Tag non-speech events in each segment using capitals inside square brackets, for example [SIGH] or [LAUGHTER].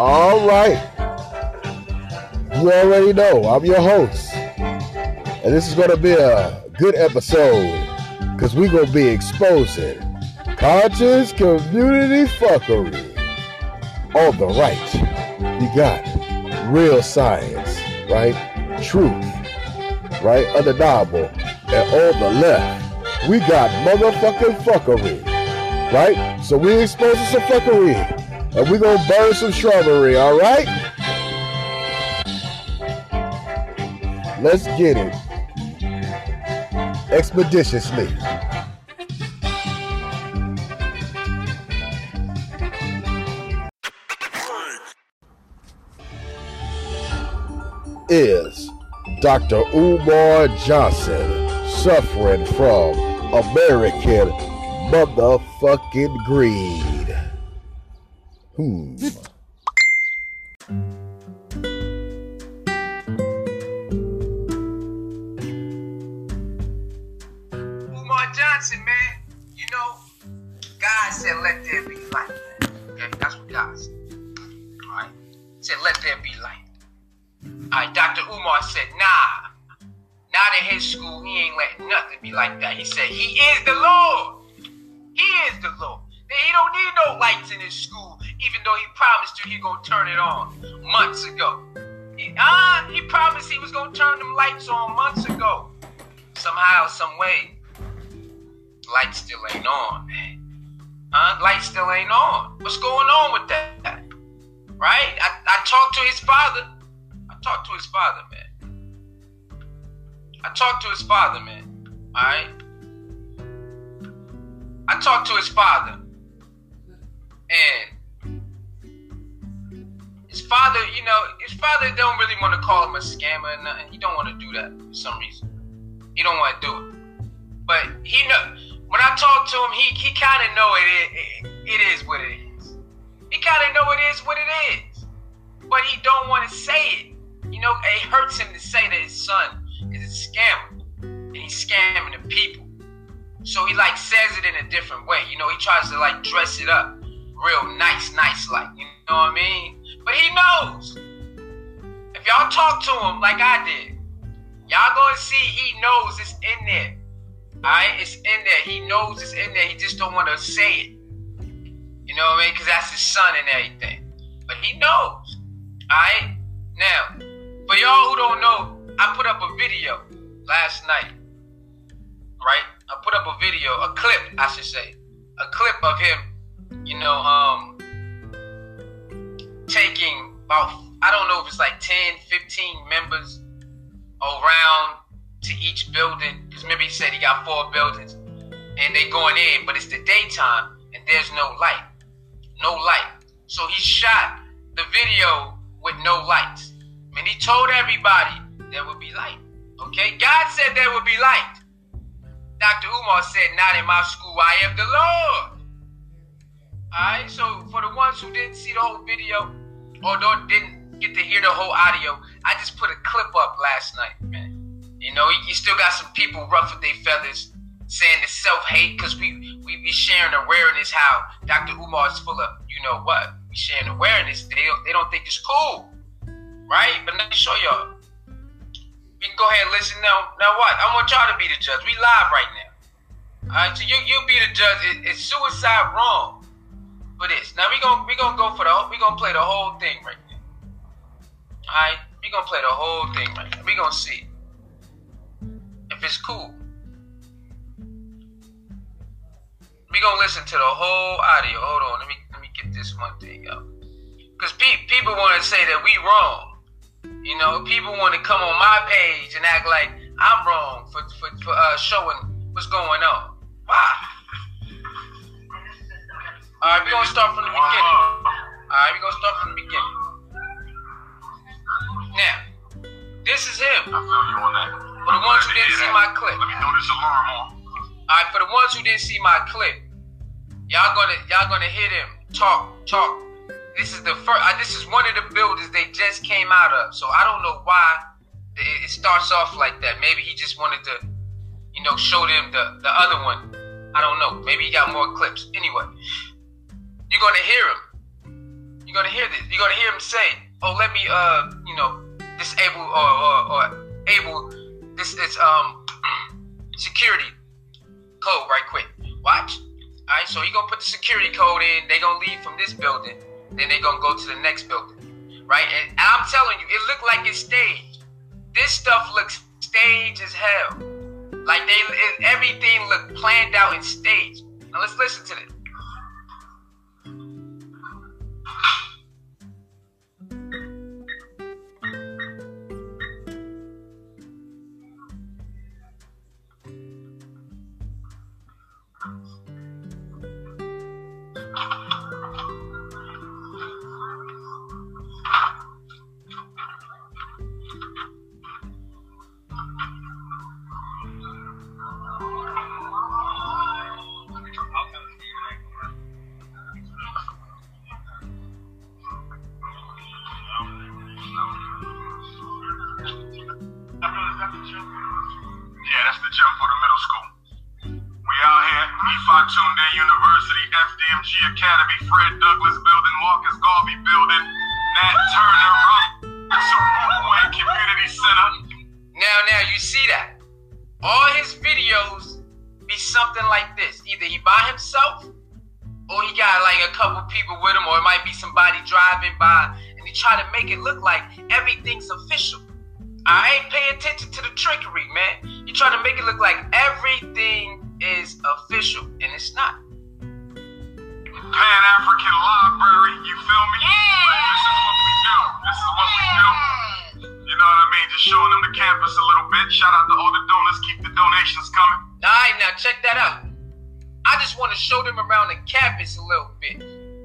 All right. You already know I'm your host. And this is going to be a good episode because we're going to be exposing conscious community fuckery. On the right, you got real science, right? Truth, right? Undeniable. And on the left, we got motherfucking fuckery, right? So we exposing some fuckery. And we gonna burn some strawberry, all right? Let's get it. Expeditiously. Is Dr. Umar Johnson suffering from American motherfucking greed? Hmm. Umar Johnson, man. You know, God said, let there be light. Okay, that's what God said. Alright? Said, let there be light. Alright, Dr. Umar said, nah. Not in his school, he ain't letting nothing be like that. He said, he is the Lord. He is the Lord. He don't need no lights in his school, even though he promised you he gonna turn it on months ago. Ah, uh, he promised he was gonna turn them lights on months ago. Somehow, some way, lights still ain't on, man. Huh? Lights still ain't on. What's going on with that? Right? I, I talked to his father. I talked to his father, man. I talked to his father, man. Alright? I talked to his father. And you know, his father don't really want to call him a scammer or nothing. He don't want to do that for some reason. He don't want to do it. But he know when I talk to him, he he kind of know it, it it is what it is. He kind of know it is what it is. But he don't want to say it. You know, it hurts him to say that his son is a scammer and he's scamming the people. So he like says it in a different way. You know, he tries to like dress it up real nice, nice like. You know what I mean? But he knows. If y'all talk to him like I did, y'all gonna see he knows it's in there. Alright, it's in there. He knows it's in there. He just don't want to say it. You know what I mean? Because that's his son and everything. But he knows. Alright? Now, for y'all who don't know, I put up a video last night. Right? I put up a video, a clip, I should say. A clip of him, you know, um, taking about, I don't know if it's like 10, 15 members around to each building. Because maybe he said he got four buildings. And they going in, but it's the daytime and there's no light. No light. So he shot the video with no lights. And he told everybody there would be light. Okay? God said there would be light. Dr. Umar said, Not in my school, I am the Lord. Alright, so for the ones who didn't see the whole video or didn't get to hear the whole audio, I just put a clip up last night, man. You know, you still got some people rough with their feathers saying it's self hate because we, we be sharing awareness how Dr. Umar is full of, you know what? We sharing awareness. They, they don't think it's cool, right? But let me show y'all. We can go ahead and listen now. Now what? I want y'all to be the judge. We live right now. All right, so you you be the judge. It, is suicide wrong for this? Now we gonna we gonna go for the we gonna play the whole thing right now. All right, we gonna play the whole thing right now. We gonna see if it's cool. We gonna listen to the whole audio. Hold on, let me let me get this one thing up. Cause pe- people want to say that we wrong. You know, people want to come on my page and act like I'm wrong for for, for uh, showing what's going on. Why? All right, we're gonna start from the beginning. All right, we're gonna start from the beginning. Now, this is him. I feel you on that. For the ones who didn't see my clip. Let me throw this alarm on. All right, for the ones who didn't see my clip, y'all gonna y'all gonna hear him talk talk this is the first. Uh, this is one of the buildings they just came out of. So I don't know why it, it starts off like that. Maybe he just wanted to, you know, show them the the other one. I don't know. Maybe he got more clips. Anyway, you're gonna hear him. you're gonna hear this. You're gonna hear him say, "Oh, let me, uh, you know, disable or or, or able this this um [CLEARS THROAT] security code right quick. Watch. All right, so he gonna put the security code in. They gonna leave from this building. Then they gonna go to the next building, right? And, and I'm telling you, it looked like it's staged. This stuff looks staged as hell. Like they, it, everything looked planned out and staged. Now let's listen to this. Nephi Tunde University, FDMG Academy, Fred Douglass Building, Marcus Garvey Building, Nat Turner, Community Center. Now, now you see that? All his videos be something like this. Either he by himself, or he got like a couple people with him, or it might be somebody driving by, and he try to make it look like everything's official. I ain't pay attention to the trickery, man. You try to make it look like everything is official, and it's not. Pan African Library, you feel me? Yeah. This is what we do. This is what we do. You know what I mean? Just showing them the campus a little bit. Shout out to all the donors. Keep the donations coming. All right, now check that out. I just want to show them around the campus a little bit.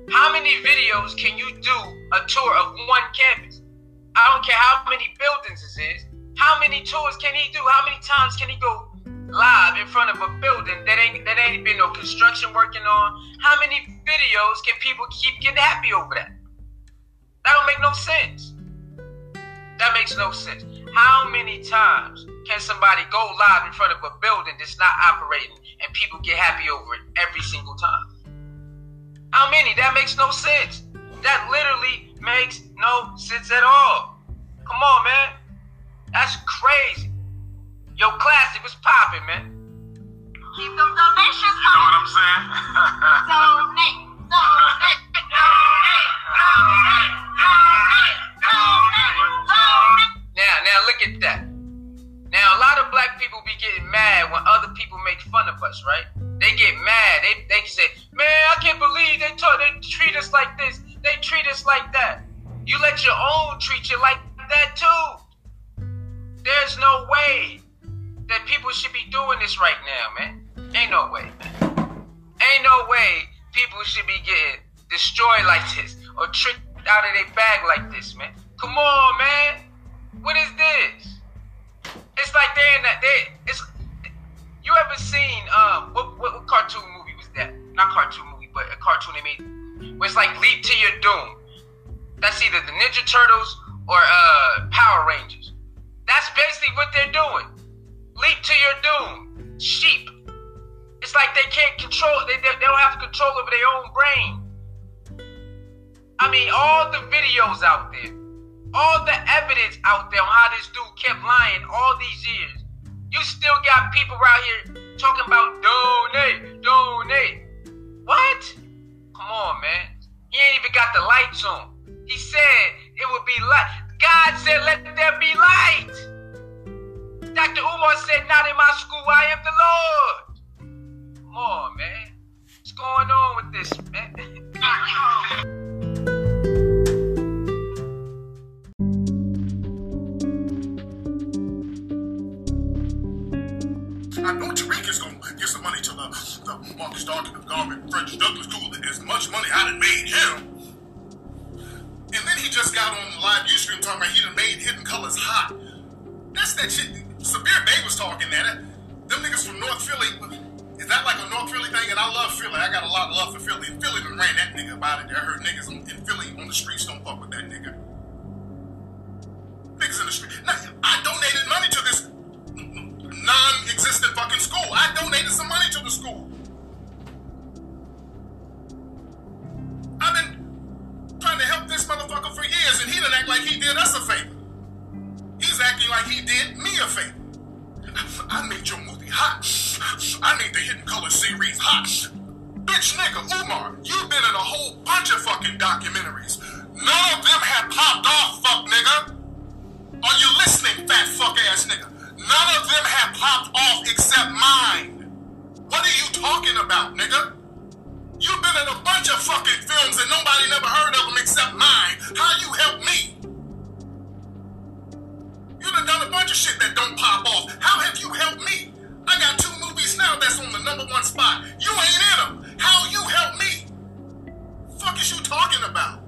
How many videos can you do a tour of one campus? I don't care how many buildings this is. How many tours can he do? How many times can he go live in front of a building that ain't that ain't been no construction working on? How many videos can people keep getting happy over that? That don't make no sense. That makes no sense. How many times can somebody go live in front of a building that's not operating and people get happy over it every single time? How many? That makes no sense. That literally makes no sense at all. Come on, man. That's crazy. Yo, classic was popping, man. Keep them donations You know what I'm saying? Donate, donate, donate, donate, donate, donate, donate. Now, now look at that. Now, a lot of black people be getting mad when other people make fun of us, right? They get mad. They they say, "Man, I can't believe they talk, they treat us like this. They treat us like that." You let your own treat you like that too. There's no way that people should be doing this right now, man. Ain't no way. Ain't no way people should be getting destroyed like this or tricked out of their bag like this, man. Come on, man. Videos out there, all the evidence out there on how this dude kept lying all these years. You still got people out here talking about donate, donate. What? Come on, man. He ain't even got the lights on. He said it would be light. God said, let there be light. Dr. Umar said, not in my school, I am the Lord. Come on, man. What's going on with this, man? [LAUGHS] I know Tariq is gonna give some money to the, the Marcus Garvey Frederick Douglass School. As much money I done made him. And then he just got on the live Ustream talking about he done made Hidden Colors hot. That's that shit. Sabir Bay was talking that. Them niggas from North Philly. Is that like a North Philly thing? And I love Philly. I got a lot of love for Philly. And Philly done ran that nigga about it. I heard niggas in Philly on the streets don't fuck with that nigga. Niggas in the street. Now, I donated money to this non-existent fucking school. I donated some money to the school. I've been trying to help this motherfucker for years, and he didn't act like he did us a favor. He's acting like he did me a favor. I made your movie hot. I made the Hidden Color series hot. Bitch nigga, Umar, you've been in a whole bunch of fucking documentaries. None of them have popped off, fuck nigga. Are you listening, fat fuck ass nigga? None of them have popped off except mine. What are you talking about, nigga? You've been in a bunch of fucking films and nobody never heard of them except mine. How you help me? You done done a bunch of shit that don't pop off. How have you helped me? I got two movies now that's on the number one spot. You ain't in them. How you help me? Fuck is you talking about?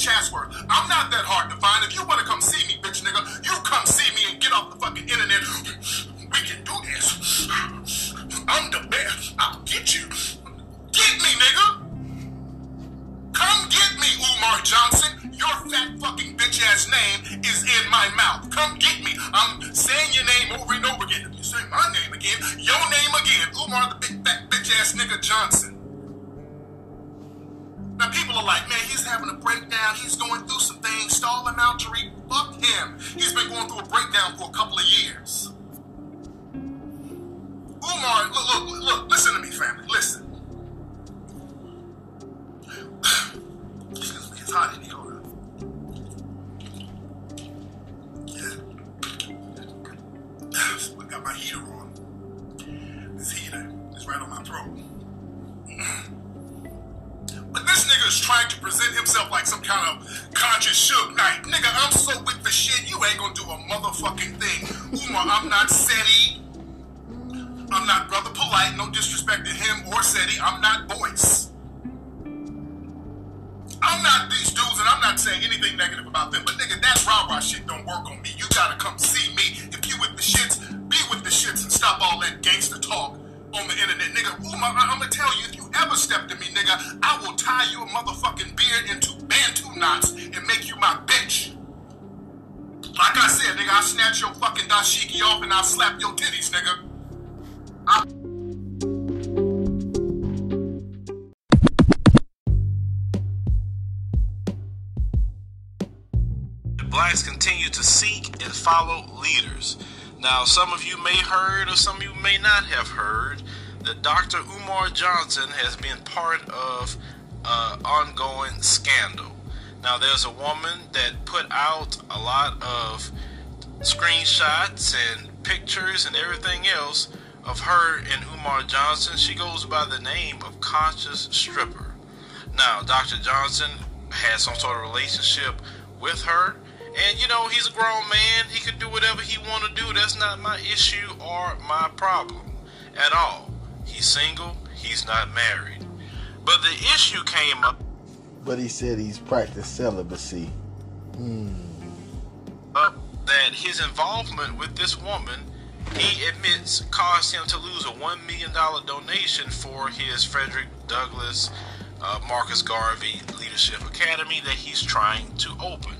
Chatsworth. I'm not that hard to trying to present himself like some kind of conscious Suge Knight. Nigga, I'm so with the shit, you ain't gonna do a motherfucking thing. Umar, I'm not SETI. I'm not Brother Polight, no disrespect to him or SETI. I'm not Boyce. I'm not these dudes, and I'm not saying anything negative about them, but nigga, that rah-rah shit don't work on me. You gotta come see me. If you with the shits, be with the shits and stop all that gangster talk on the internet, nigga. I- I'm gonna tell you, if you ever step to me, nigga, I will tie your motherfucking beard into Bantu knots and make you my bitch. Like I said, nigga, I'll snatch your fucking dashiki off and I'll slap your titties, nigga. The blacks continue to seek and follow leaders. Now, some of you may heard or some of you may not have heard that Dr. Umar Johnson has been part of an ongoing scandal. Now, there's a woman that put out a lot of screenshots and pictures and everything else of her and Umar Johnson. She goes by the name of Conscious Stripper. Now, Dr. Johnson had some sort of relationship with her. And you know, he's a grown man. He can do whatever he want to do. That's not my issue or my problem at all. He's single. He's not married. But the issue came up But he said he's practiced celibacy. Hmm. up that his involvement with this woman, he admits, caused him to lose a $1 million donation for his Frederick Douglass uh, Marcus Garvey Leadership Academy that he's trying to open.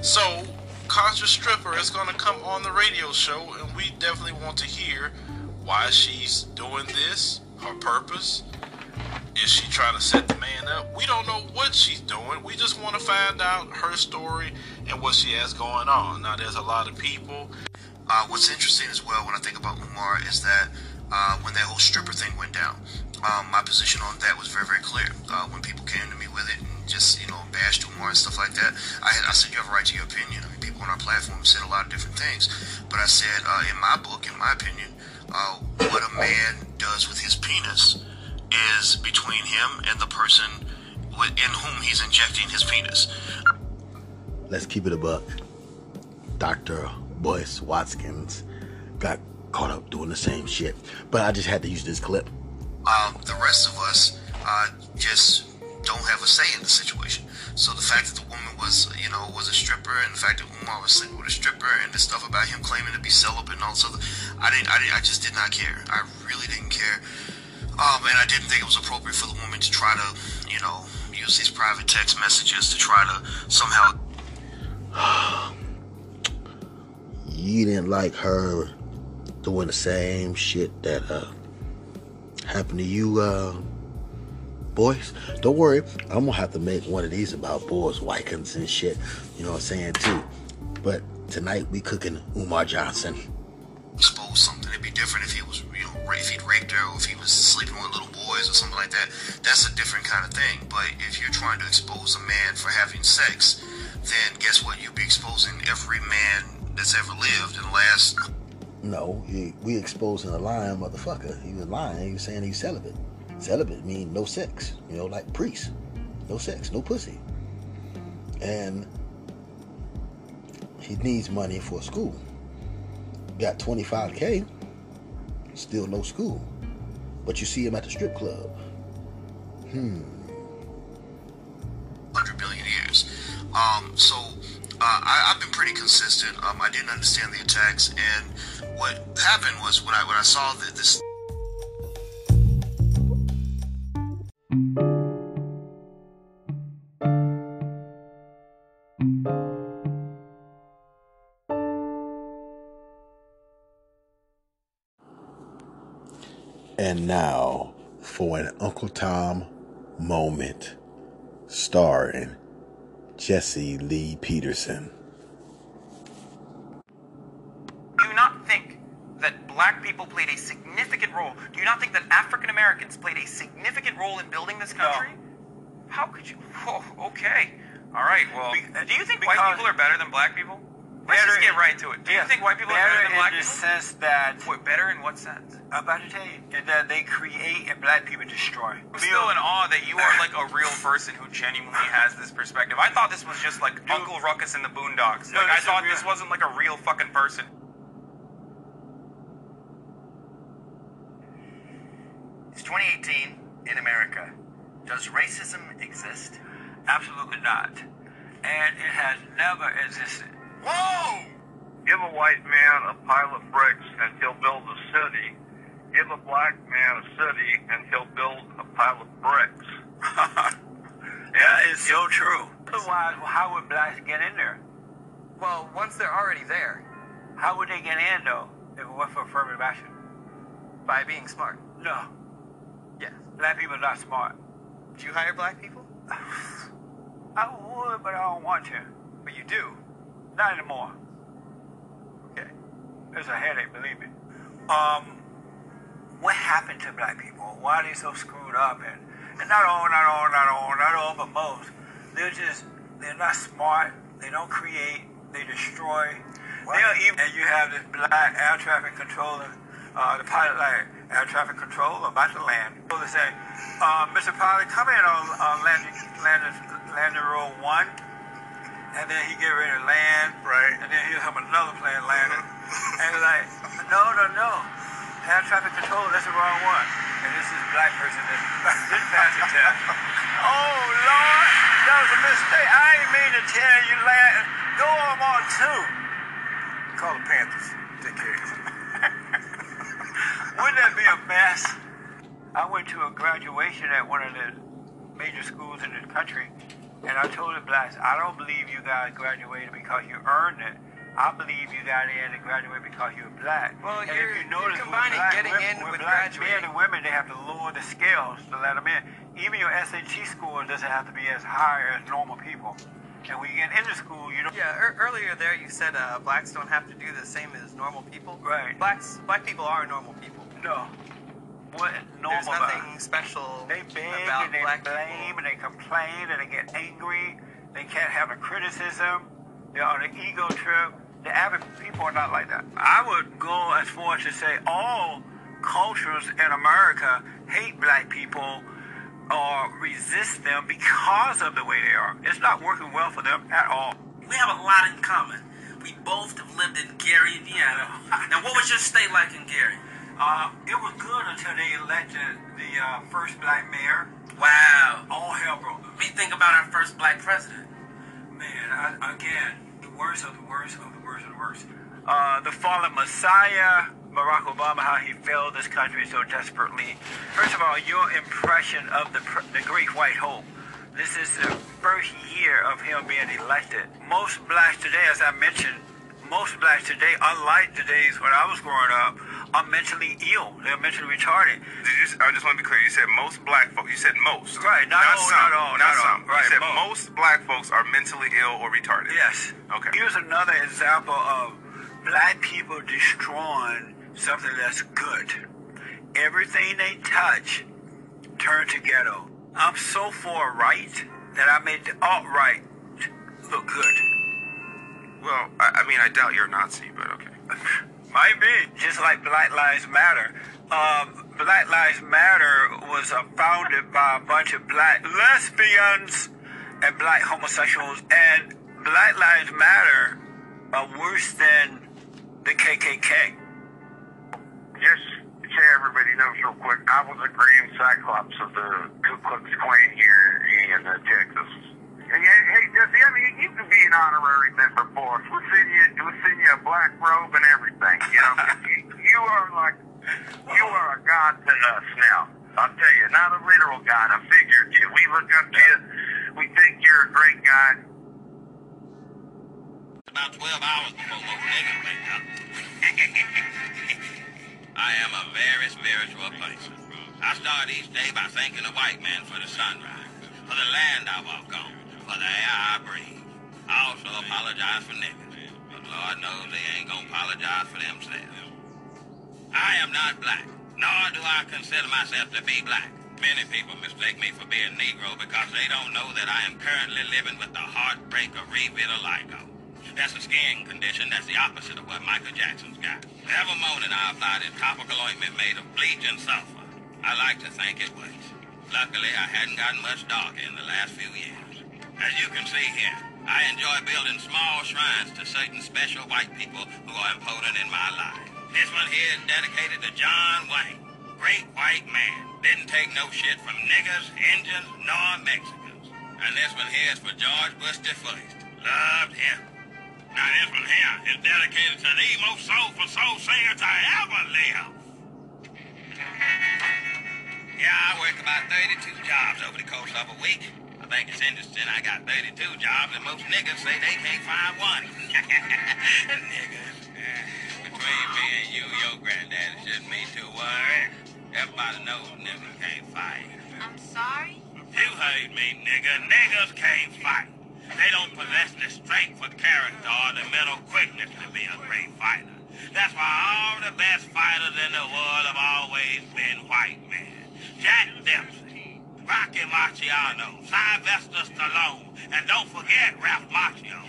So, Conscious Stripper is going to come on the radio show, and we definitely want to hear why she's doing this, her purpose, is she trying to set the man up? We don't know what she's doing. We just want to find out her story and what she has going on. Now, there's a lot of people. Uh, what's interesting as well when I think about Umar is that uh, when that whole stripper thing went down, um, my position on that was very, very clear. Uh, when people came to me with it and just, you know, bashed Umar and stuff like that, I, had, I said, you have a right to your opinion. I mean, people on our platform said a lot of different things. But I said, uh, in my book, in my opinion, uh, what a man does with his penis is between him and the person in whom he's injecting his penis. let's keep it a buck. Dr. Boyce Watkins got caught up doing the same shit. But I just had to use this clip. um, the rest of us uh, just don't have a say in the situation. So the fact that the woman was, you know, was a stripper, and the fact that Umar was sleeping with a stripper, and the stuff about him claiming to be celibate and all this other, I didn't, I didn't, I just did not care. I really didn't care, um, and I didn't think it was appropriate for the woman to try to, you know, use these private text messages to try to somehow [SIGHS] You didn't like her doing the same shit that uh, happened to you, uh, Boyce. Don't worry, I'm gonna have to make one of these about Boyce, Watkins and shit. You know what I'm saying too. But tonight we cooking Umar Johnson. expose something. It'd be different if he was, you know, if he'd raped her or if he was sleeping with little boys or something like that. That's a different kind of thing. But if you're trying to expose a man for having sex, then guess what? You'd be exposing every man that's ever lived in the last. No, he, we exposing a lying motherfucker. He was lying. He was saying he's celibate. Celibate means no sex. You know, like priest. No sex, no pussy. And he needs money for school. Got 25k, still no school. But you see him at the strip club. Hmm. hundred billion years. Um, so uh, I, I've been pretty consistent. Um, I didn't understand the attacks, and what happened was when I when I saw that this And now for an Uncle Tom moment starring Jesse Lee Peterson. Do you not think that black people played a significant role? Do you not think that African Americans played a significant role in building this country? How could you? Oh, okay. All right. Well, do you think white people are better than black people? Let's just get right to it. Do you think white people are better than black in the people? sense that Wait, better in what sense? I'm about to tell you is that they create and black people destroy. I'm still in awe that you are like a real person who genuinely has this perspective. I thought this was just like Uncle Ruckus in the Boondocks. No, Like I thought real. this wasn't like a real fucking person. It's 2018 in America. Does racism exist? Absolutely not. And it has never existed. Whoa! Give a white man a pile of bricks and he'll build a city. Give a black man a city and he'll build a pile of bricks. [LAUGHS] Yeah, it's so true. Otherwise, how would blacks get in there? Well, once they're already there, How would they get in though if it wasn't for affirmative action? by being smart. No, Yes. black people are not smart. Do you hire black people? [SIGHS] I would, but I don't want to. But you do. Not anymore. Okay. It's a headache, believe me. Um, what happened to black people? Why are they so screwed up? And, and not all, not all, not all, not all, but most. They're just, they're not smart. They don't create. They destroy. They'll even, and you have this black air traffic controller, uh, the pilot like air traffic control about to land. So they say, uh, Mr. Pilot, come in on uh, landing, landing, landing row one. And then he get ready to land. Right. And then he'll have another plane landing. [LAUGHS] and he's like, no, no, no. Air traffic control, that's the wrong one. And this is a black person that [LAUGHS] didn't pass the test. oh, Lord, that was a mistake. I ain't mean to tell you land. Go on on two. Call the Panthers. Take care of. [LAUGHS] Wouldn't that be a mess? I went to a graduation at one of the major schools in the country, and I told the blacks, I don't believe you guys graduated because you earned it. I believe you got in and graduated because you're black. Well, and you're- if you you're combining black getting women, in with with black graduating. men and women, they have to lower the scales to let them in. Even your SAT score doesn't have to be as high as normal people. And when you get into school, you don't. Yeah, ear earlier there you said uh, blacks don't have to do the same as normal people. Right. Blacks, black people are normal people. No. What normal There's about nothing special They beg about and they black blame people. and they complain and they get angry. They can't have a criticism. They're on an ego trip. The average people are not like that. I would go as far as to say all cultures in America hate black people or resist them because of the way they are. It's not working well for them at all. We have a lot in common. We both have lived in Gary, Indiana. [LAUGHS] Now, what was your state like in Gary? Uh, it was good until they elected the uh, first black mayor. Wow. All hell broke loose. We think about our first black president. Man, I, again, worst of the worst of the worst. Uh, the fallen Messiah, Barack Obama, how he failed this country so desperately. First of all, your impression of the the Great White Hope. This is the first year of him being elected. Most blacks today, as I mentioned, most blacks today, unlike the days when I was growing up, are mentally ill. They're mentally retarded. Did you, I just want to be clear. You said most black folks. You said most. Right, not all, some. not all, Not, not some. Right, you said most. most black folks are mentally ill or retarded. Yes. Okay. Here's another example of black people destroying something that's good. Everything they touch turn to ghetto. I'm so far right that I made the alt right look good. Well, I, I mean, I doubt you're a Nazi, but okay. [LAUGHS] Might be. Just like Black Lives Matter. Um, Black Lives Matter was uh, founded by a bunch of black lesbians and black homosexuals, and Black Lives Matter are worse than the KKK. Just so everybody knows real quick, I was a Grand Cyclops of the Ku Klux Klan here in uh, Texas. Hey, Jesse, I mean, you can be an honorary member for us. We'll send you, we'll send you a black robe and everything. You know, you, you are like, you are a god to us now. I'll tell you, not a literal god, a figurative. We look up to you. We think you're a great guy. About 12 hours before most niggas wake up. I am a very spiritual person. I start each day by thanking the white man for the sunrise, for the land I walk on, for the air I breathe. I also apologize for niggas, but Lord knows they ain't gonna apologize for themselves. I am not black, nor do I consider myself to be black. Many people mistake me for being Negro because they don't know that I am currently living with the heartbreak of revitiligo. That's a skin condition that's the opposite of what Michael Jackson's got. Every morning I apply this topical ointment made of bleach and sulfur. I like to think it works. Luckily, I hadn't gotten much darker in the last few years. As you can see here, I enjoy building small shrines to certain special white people who are important in my life. This one here is dedicated to John Wayne, great white man. Didn't take no shit from niggers, Indians, nor Mexicans. And this one here is for George Bush the First. Loved him. Now this one here is dedicated to the most soulful soul singer to ever live. Yeah, I work about 32 jobs over the course of a week. I think it's interesting I got 32 jobs and most niggas say they can't find one. [LAUGHS] niggas. [LAUGHS] Between me and you, your granddaddy shouldn't be too worried. Everybody knows niggas can't fight. I'm sorry? You heard me, nigga. Niggas can't fight. They don't possess the strength or character or the mental quickness to be a great fighter. That's why all the best fighters in the world have always been white men. Jack Dempsey, Rocky Marciano, Sylvester Stallone, and don't forget Ralph Macchio.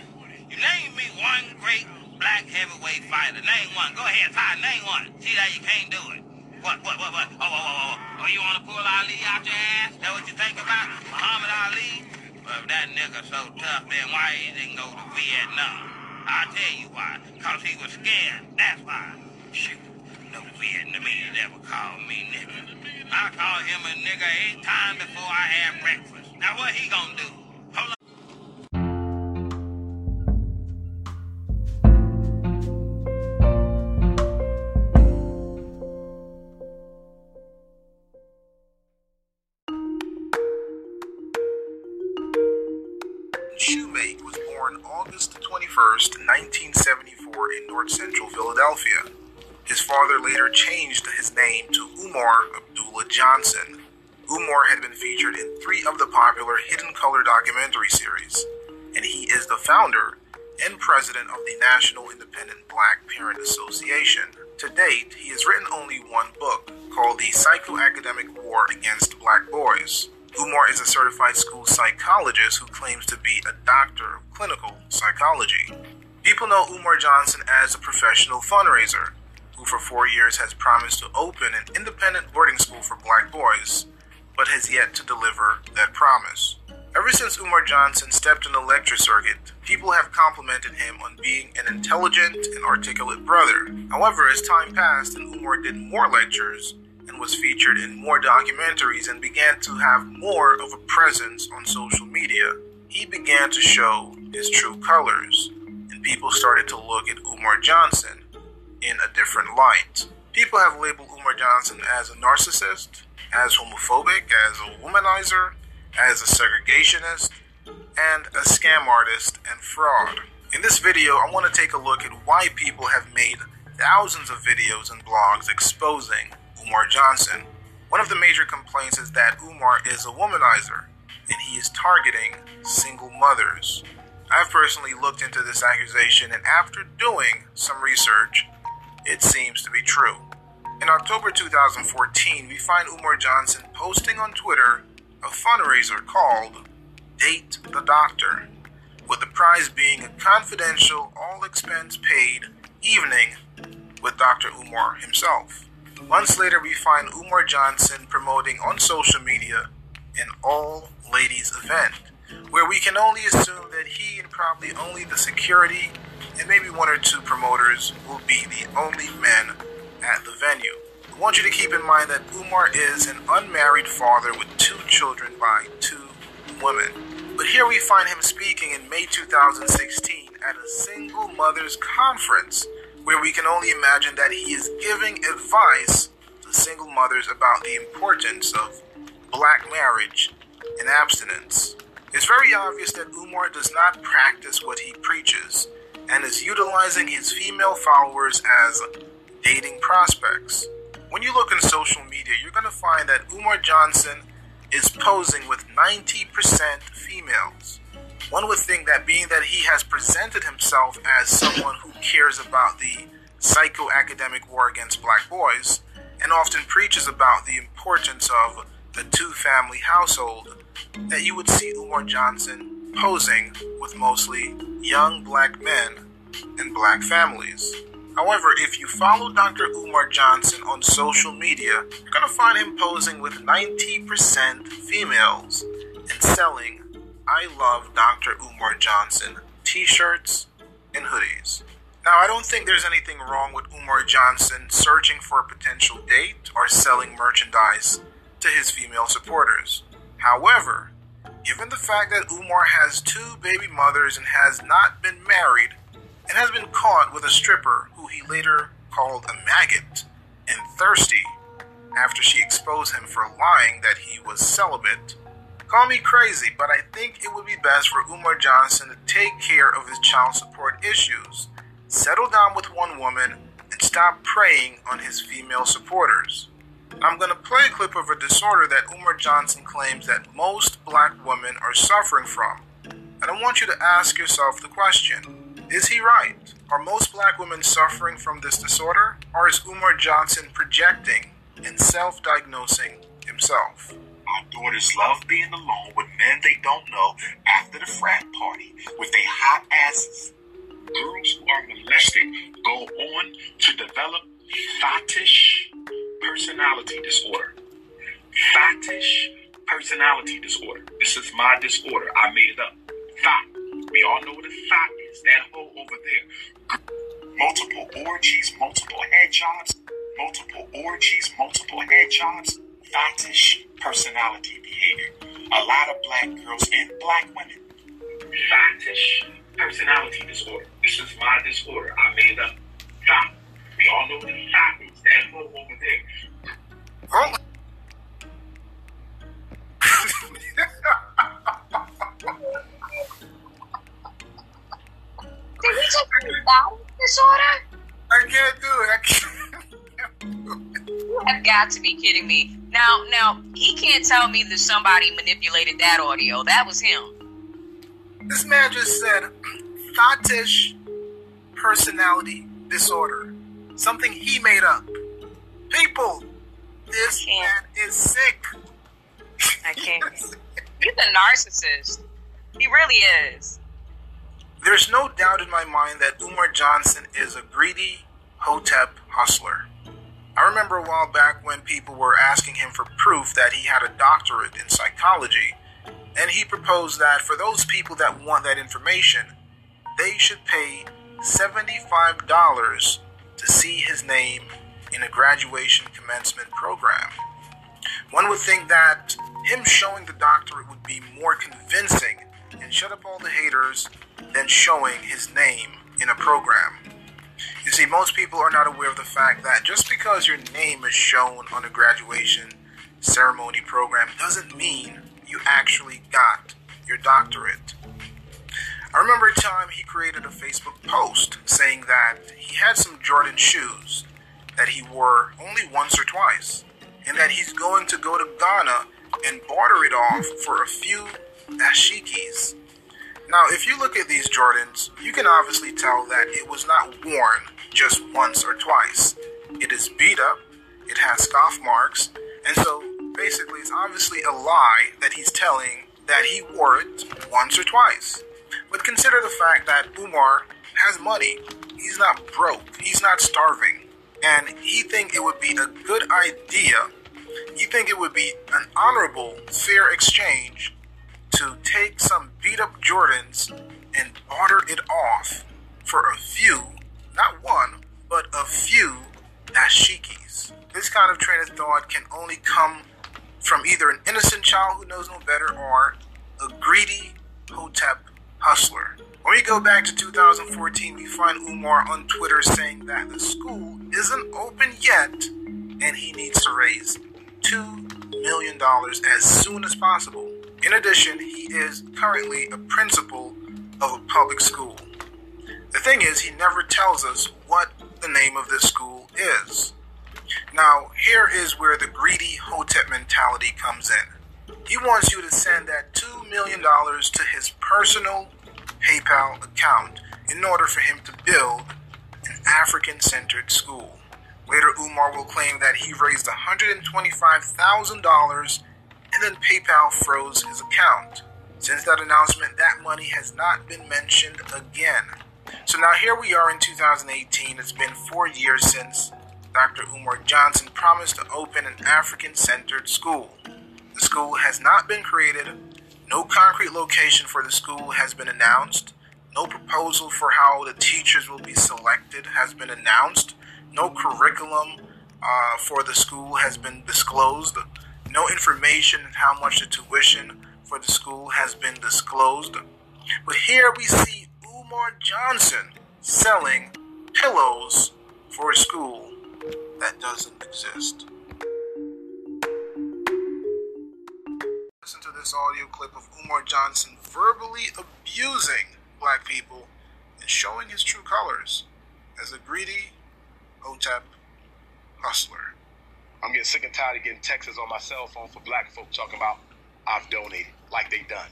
You name me one great black heavyweight fighter. Name one. Go ahead, Ty, name one. See that you can't do it. What, what, what, what? Oh, oh, oh, oh. Oh, oh you want to pull Ali out your ass? That what you think about? Muhammad Ali? Well, that nigga so tough, then why he didn't go to Vietnam? I'll tell you why. Cause he was scared. That's why. Shoot. No Vietnamese ever called me nigga. I him a nigga eight times before I breakfast. Now what he gonna do? Shoemake was born August 21st, 1974, in north central Philadelphia. His father later changed his name to Umar Abdullah Johnson. Umar had been featured in three of the popular Hidden Color documentary series, and he is the founder and president of the National Independent Black Parent Association. To date, he has written only one book called The Psychoacademic War Against Black Boys. Umar is a certified school psychologist who claims to be a doctor of clinical psychology. People know Umar Johnson as a professional fundraiser who for four years has promised to open an independent boarding school for black boys, but has yet to deliver that promise. Ever since Umar Johnson stepped in the lecture circuit, people have complimented him on being an intelligent and articulate brother. However, as time passed and Umar did more lectures and was featured in more documentaries and began to have more of a presence on social media, he began to show his true colors, and people started to look at Umar Johnson in a different light. People have labeled Umar Johnson as a narcissist, as homophobic, as a womanizer, as a segregationist, and a scam artist and fraud. In this video, I want to take a look at why people have made thousands of videos and blogs exposing Umar Johnson. One of the major complaints is that Umar is a womanizer and he is targeting single mothers. I've personally looked into this accusation, and after doing some research, it seems to be true. In October 2014, we find Umar Johnson posting on Twitter a fundraiser called Date the Doctor, with the prize being a confidential, all expense paid evening with Dr. Umar himself. Months later, we find Umar Johnson promoting on social media an all ladies event, where we can only assume that he and probably only the security and maybe one or two promoters will be the only men at the venue. I want you to keep in mind that Umar is an unmarried father with two children by two women. But here we find him speaking in May 2016 at a single mothers conference where we can only imagine that he is giving advice to single mothers about the importance of black marriage and abstinence. It's very obvious that Umar does not practice what he preaches and is utilizing his female followers as dating prospects. When you look in social media, you're going to find that Umar Johnson is posing with 90% females. One would think that being that he has presented himself as someone who cares about the psychoacademic war against black boys and often preaches about the importance of the two family household, that you would see Umar Johnson posing with mostly young black men and black families. However, if you follow Dr. Umar Johnson on social media, you're going to find him posing with 90% females and selling I Love Dr. Umar Johnson t shirts and hoodies. Now, I don't think there's anything wrong with Umar Johnson searching for a potential date or selling merchandise to his female supporters. However, given the fact that Umar has two baby mothers and has not been married, and has been caught with a stripper who he later called a maggot and thirsty after she exposed him for lying that he was celibate. Call me crazy, but I think it would be best for Umar Johnson to take care of his child support issues, settle down with one woman, and stop preying on his female supporters. I'm going to play a clip of a disorder that Umar Johnson claims that most black women are suffering from. And I want you to ask yourself the question is he right? Are most black women suffering from this disorder? Or is Umar Johnson projecting and self diagnosing himself? Our daughters love being alone with men they don't know after the frat party with their hot asses. Girls who are molested go on to develop fetish personality disorder. Fattish personality disorder. This is my disorder. I made it up. Thought. We all know what a fat is. That hole over there. Multiple orgies, multiple head jobs, multiple orgies, multiple head jobs. Fetish personality behavior. A lot of black girls and black women. Fattish personality disorder. This is my disorder. I made up. Thought. We all know what a thought is. That hole over there. Oh. Did he just have a disorder? I can't do it. I can't. You have got to be kidding me. Now, now he can't tell me that somebody manipulated that audio. That was him. This man just said fetish personality disorder. Something he made up. People, this man is sick. I can't. [LAUGHS] He's a narcissist. He really is. There's no doubt in my mind that Umar Johnson is a greedy, Hotep Hustler. I remember a while back when people were asking him for proof that he had a doctorate in psychology, and he proposed that for those people that want that information, they should pay $75 to see his name in a graduation commencement program. One would think that him showing the doctorate would be more convincing and shut up all the haters than showing his name in a program. You see, most people are not aware of the fact that just because your name is shown on a graduation ceremony program doesn't mean you actually got your doctorate. I remember a time he created a Facebook post saying that he had some Jordan shoes that he wore only once or twice, and that he's going to go to Ghana and barter it off for a few dashikis. Now, if you look at these Jordans, you can obviously tell that it was not worn just once or twice. It is beat up, it has scoff marks, and so basically it's obviously a lie that he's telling that he wore it once or twice. But consider the fact that Umar has money. He's not broke. He's not starving. And he think it would be a good idea. He think it would be an honorable, fair exchange to take some beat up Jordans and barter it off for a few, not one, but a few dashikis. This kind of train of thought can only come from either an innocent child who knows no better or a greedy hotep hustler. When we go back to 2014, we find Umar on Twitter saying that the school isn't open yet and he needs to raise $2 million as soon as possible. In addition, he is currently a principal of a public school. The thing is, he never tells us what the name of this school is. Now, here is where the greedy Hotep mentality comes in. He wants you to send that $2 million to his personal PayPal account in order for him to build an African centered school. Later, Umar will claim that he raised $125,000 and then PayPal froze his account. Since that announcement, that money has not been mentioned again. So now here we are in 2018. It's been four years since Dr. Umar Johnson promised to open an African centered school. The school has not been created, no concrete location for the school has been announced, no proposal for how the teachers will be selected has been announced, no curriculum uh, for the school has been disclosed, no information on how much the tuition for the school has been disclosed. But here we see Umar Johnson selling pillows for a school that doesn't exist. This audio clip of Umar Johnson verbally abusing black people and showing his true colors as a greedy Hotep hustler. I'm getting sick and tired of getting texts on my cell phone for black folk talking about I've donated like they done.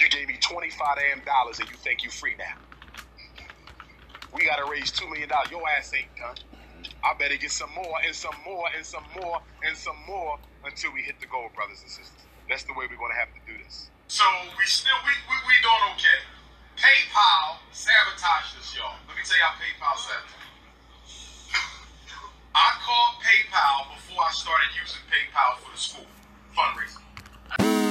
You gave me 25 damn dollars and you think you free now. We gotta raise two million dollars. Your ass ain't done. I better get some more and some more and some more and some more until we hit the goal, brothers and sisters. That's the way we're gonna have to do this. So we still we we, we doing okay. PayPal sabotaged us, y'all. Let me tell how PayPal sabotaged. I called PayPal before I started using PayPal for the school fundraising.